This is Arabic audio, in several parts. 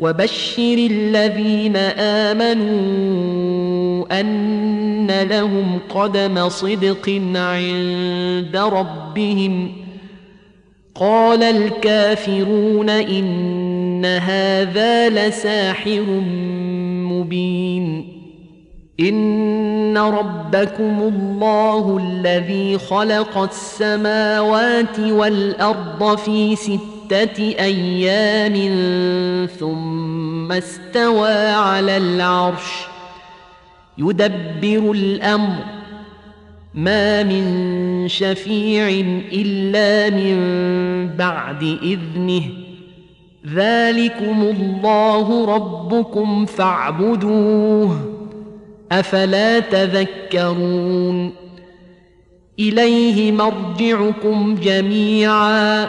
وبشر الذين آمنوا أن لهم قدم صدق عند ربهم. قال الكافرون إن هذا لساحر مبين. إن ربكم الله الذي خلق السماوات والأرض في ستة أيام ثم استوى على العرش يدبر الأمر. ما من شفيع إلا من بعد إذنه. ذلكم الله ربكم فاعبدوه. أفلا تذكرون؟ إليه مرجعكم جميعا.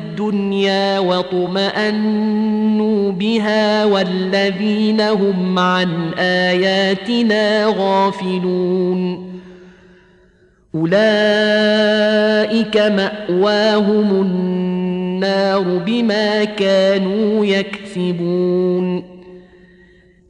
واطمانوا بها والذين هم عن آياتنا غافلون. أولئك مأواهم النار بما كانوا يكسبون.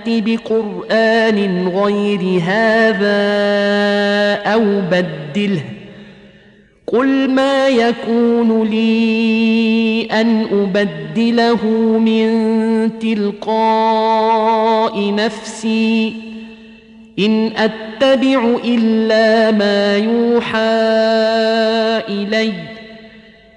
فأت بقرآن غير هذا أو بدله. قل ما يكون لي أن أبدله من تلقاء نفسي. إن أتبع إلا ما يوحى إلي.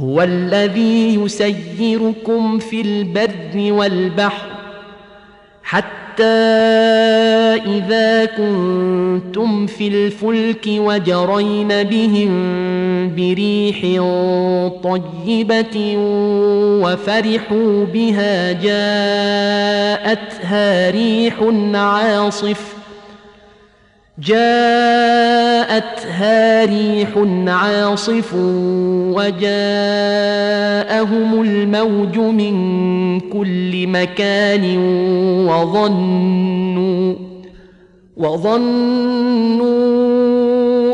هو الذي يسيركم في البر والبحر حتى إذا كنتم في الفلك وجرين بهم بريح طيبة وفرحوا بها جاءتها ريح عاصف جاءتها ريح عاصف وجاءهم الموج من كل مكان وظنوا وظنوا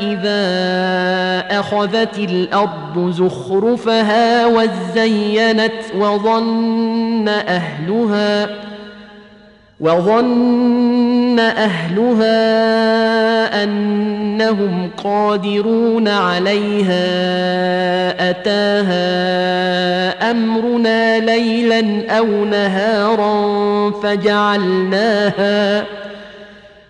إذا أخذت الأرض زخرفها وزينت وظن أهلها وظن أهلها أنهم قادرون عليها أتاها أمرنا ليلا أو نهارا فجعلناها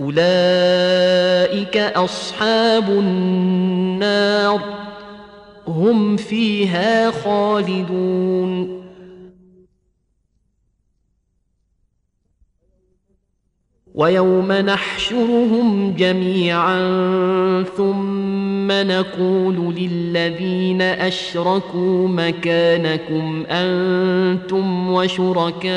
أولئك أصحاب النار. هم فيها خالدون. ويوم نحشرهم جميعا ثم نقول للذين أشركوا مكانكم أنتم وشركاؤكم.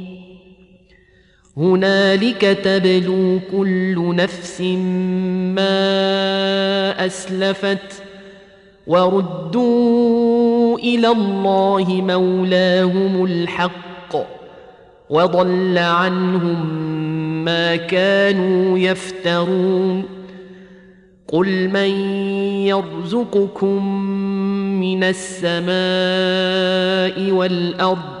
هنالك تبلو كل نفس ما أسلفت وردوا إلى الله مولاهم الحق وضل عنهم ما كانوا يفترون قل من يرزقكم من السماء والأرض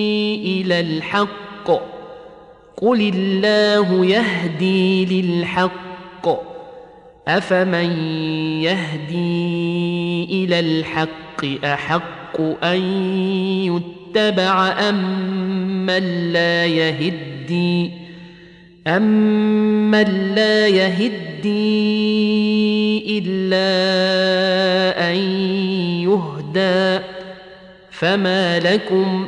الحق قل الله يهدي للحق افمن يهدي إلى الحق احق ان يتبع ام من لا يهدي أمن لا يهدي إلا أن يهدى فما لكم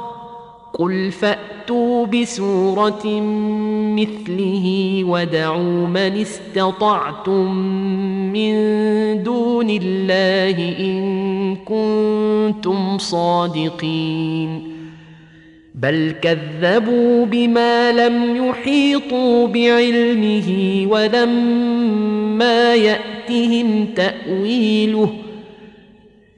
قل فأتوا بسورة مثله ودعوا من استطعتم من دون الله إن كنتم صادقين بل كذبوا بما لم يحيطوا بعلمه ولما يأتهم تأويله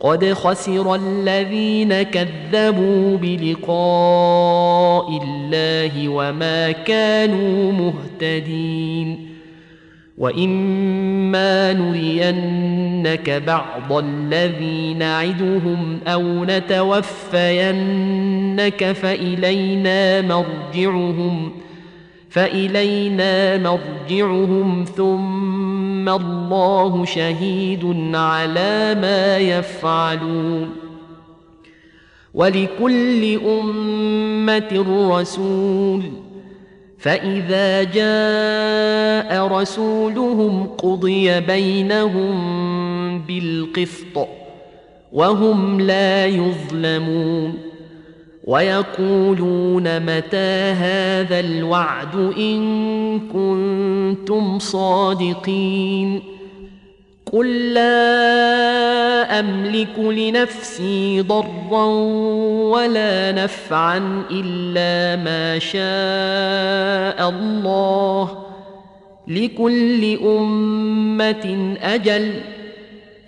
قد خسر الذين كذبوا بلقاء الله وما كانوا مهتدين وإما نرينك بعض الذي نعدهم أو نتوفينك فإلينا مرجعهم فإلينا مرجعهم ثم الله شهيد على ما يفعلون. ولكل أمة رسول. فإذا جاء رسولهم قضي بينهم بالقسط وهم لا يظلمون. ويقولون متى هذا الوعد إن كنتم صادقين قل لا أملك لنفسي ضرا ولا نفعا إلا ما شاء الله لكل أمة أجل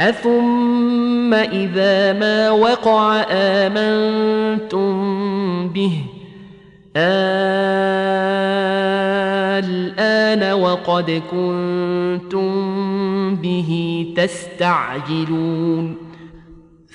اثم اذا ما وقع امنتم به الان وقد كنتم به تستعجلون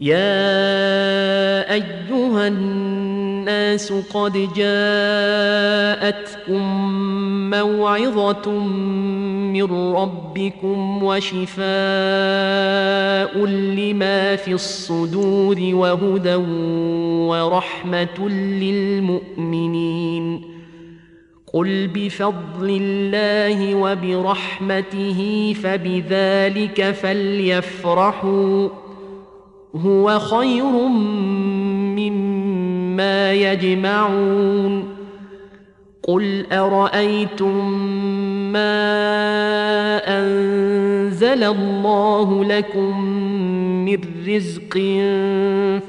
يا أيها الناس قد جاءتكم موعظة من ربكم وشفاء لما في الصدور وهدى ورحمة للمؤمنين. قل بفضل الله وبرحمته فبذلك فليفرحوا. هو خير مما ما يجمعون. قل أرأيتم ما أنزل الله لكم من رزق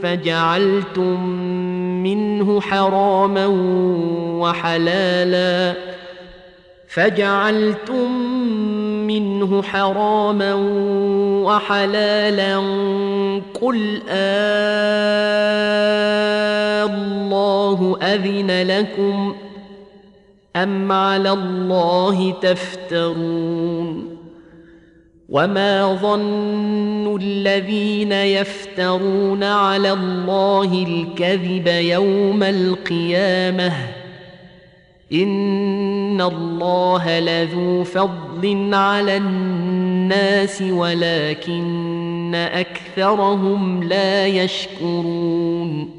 فجعلتم منه حراما وحلالا فجعلتم منه حراما وحلالا قل الله أذن لكم أم على الله تفترون وما ظن الذين يفترون على الله الكذب يوم القيامة ان الله لذو فضل على الناس ولكن اكثرهم لا يشكرون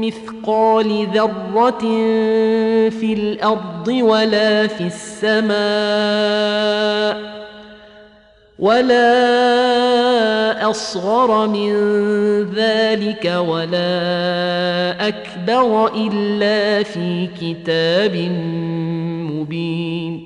مثقال ذرة في الأرض ولا في السماء ولا أصغر من ذلك ولا أكبر إلا في كتاب مبين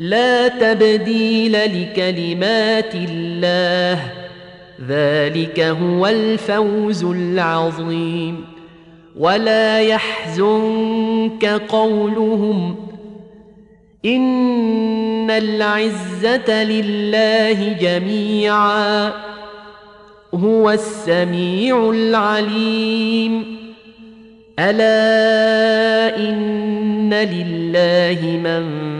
لا تبديل لكلمات الله. ذلك هو الفوز العظيم. ولا يحزنك قولهم. إن العزة لله جميعا. هو السميع العليم. ألا إن لله من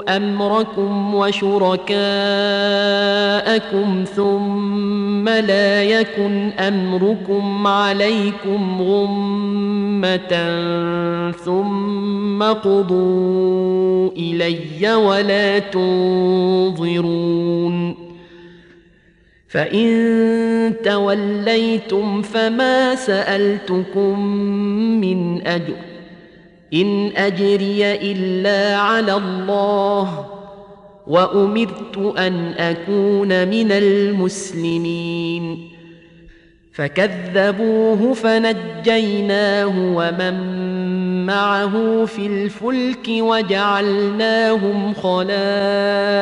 أمركم وشركاءكم ثم لا يكن أمركم عليكم غمة ثم قضوا إلي ولا تنظرون فإن توليتم فما سألتكم من أجر إن أجري إلا على الله وأمرت أن أكون من المسلمين. فكذبوه فنجيناه ومن معه في الفلك وجعلناهم خلائف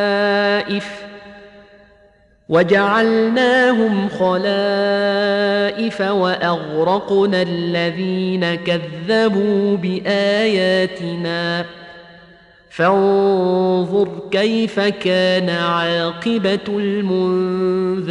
وجعلناهم خلائف وأغرقنا الذين كذبوا بآياتنا. فانظر كيف كان عاقبة المنذرين.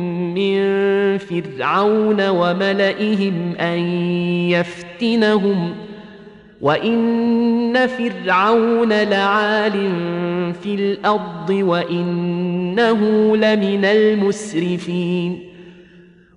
فرعون وملئهم أن يفتنهم وإن فرعون لعال في الأرض وإنه لمن المسرفين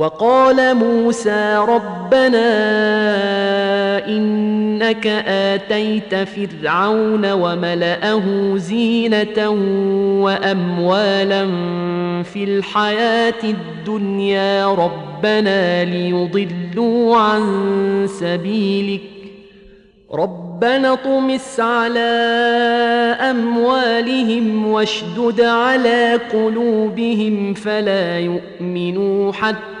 وقال موسى ربنا إنك آتيت فرعون وملأه زينة وأموالا في الحياة الدنيا ربنا ليضلوا عن سبيلك ربنا طمس على أموالهم واشدد على قلوبهم فلا يؤمنوا حتى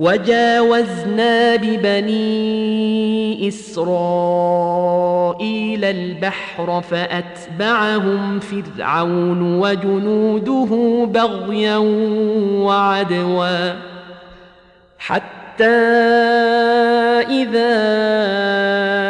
وجاوزنا ببني إسرائيل البحر فأتبعهم فرعون وجنوده بغيا وعدوا. حتى إذا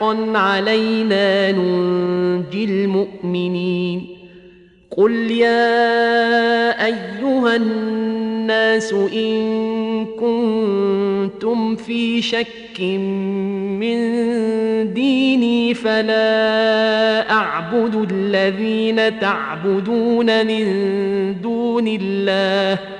حقا علينا ننجي المؤمنين. قل يا أيها الناس إن كنتم في شك من ديني فلا أعبد الذين تعبدون من دون الله.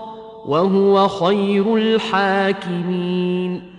وهو خير الحاكمين.